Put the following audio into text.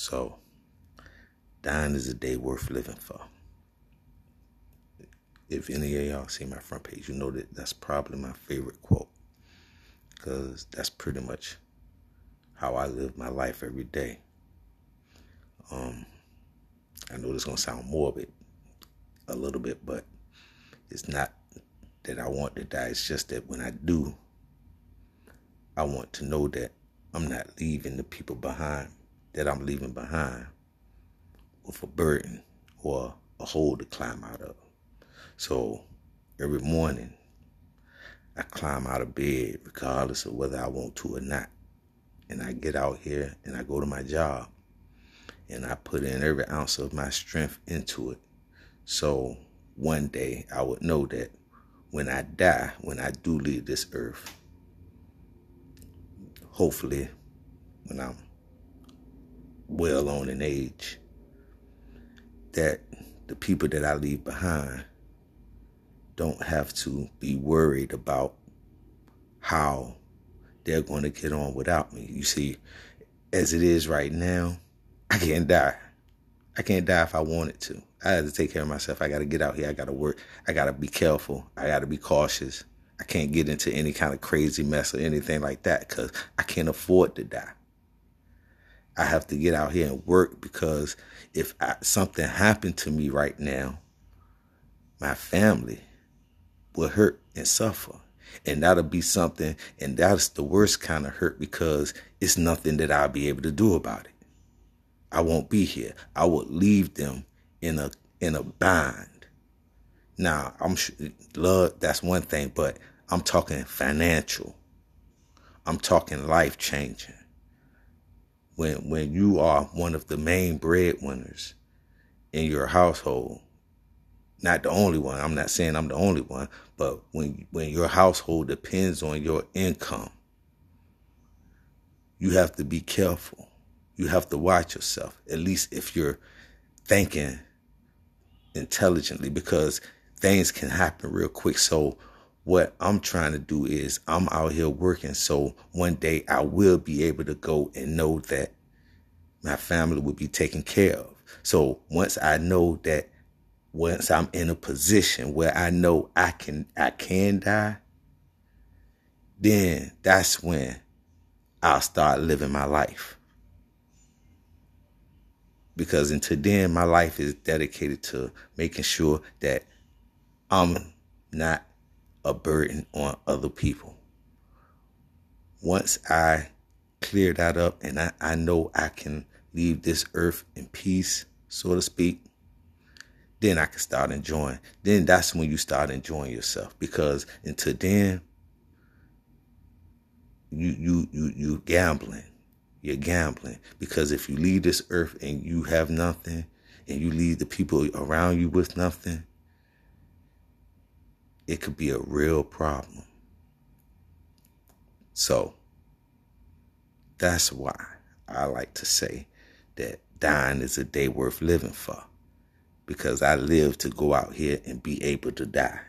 So, dying is a day worth living for. If any of y'all see my front page, you know that that's probably my favorite quote because that's pretty much how I live my life every day. Um, I know this is gonna sound morbid a little bit, but it's not that I want to die. It's just that when I do, I want to know that I'm not leaving the people behind that I'm leaving behind with a burden or a hole to climb out of. So every morning, I climb out of bed regardless of whether I want to or not. And I get out here and I go to my job and I put in every ounce of my strength into it. So one day I would know that when I die, when I do leave this earth, hopefully when I'm well on in age, that the people that I leave behind don't have to be worried about how they're going to get on without me. You see, as it is right now, I can't die. I can't die if I wanted to. I have to take care of myself. I got to get out here. I got to work. I got to be careful. I got to be cautious. I can't get into any kind of crazy mess or anything like that because I can't afford to die. I have to get out here and work because if I, something happened to me right now, my family will hurt and suffer. And that'll be something, and that's the worst kind of hurt because it's nothing that I'll be able to do about it. I won't be here. I would leave them in a in a bind. Now, I'm sure love that's one thing, but I'm talking financial. I'm talking life changing. When when you are one of the main breadwinners in your household, not the only one. I'm not saying I'm the only one, but when when your household depends on your income, you have to be careful. You have to watch yourself. At least if you're thinking intelligently because things can happen real quick. So what I'm trying to do is I'm out here working so one day I will be able to go and know that my family will be taken care of. So once I know that once I'm in a position where I know I can I can die, then that's when I'll start living my life because until then my life is dedicated to making sure that I'm not a burden on other people. Once I clear that up and I, I know I can leave this earth in peace, so to speak, then I can start enjoying. Then that's when you start enjoying yourself. Because until then, you you you you gambling you're gambling. Because if you leave this earth and you have nothing, and you leave the people around you with nothing, it could be a real problem. So, that's why I like to say that dying is a day worth living for. Because I live to go out here and be able to die.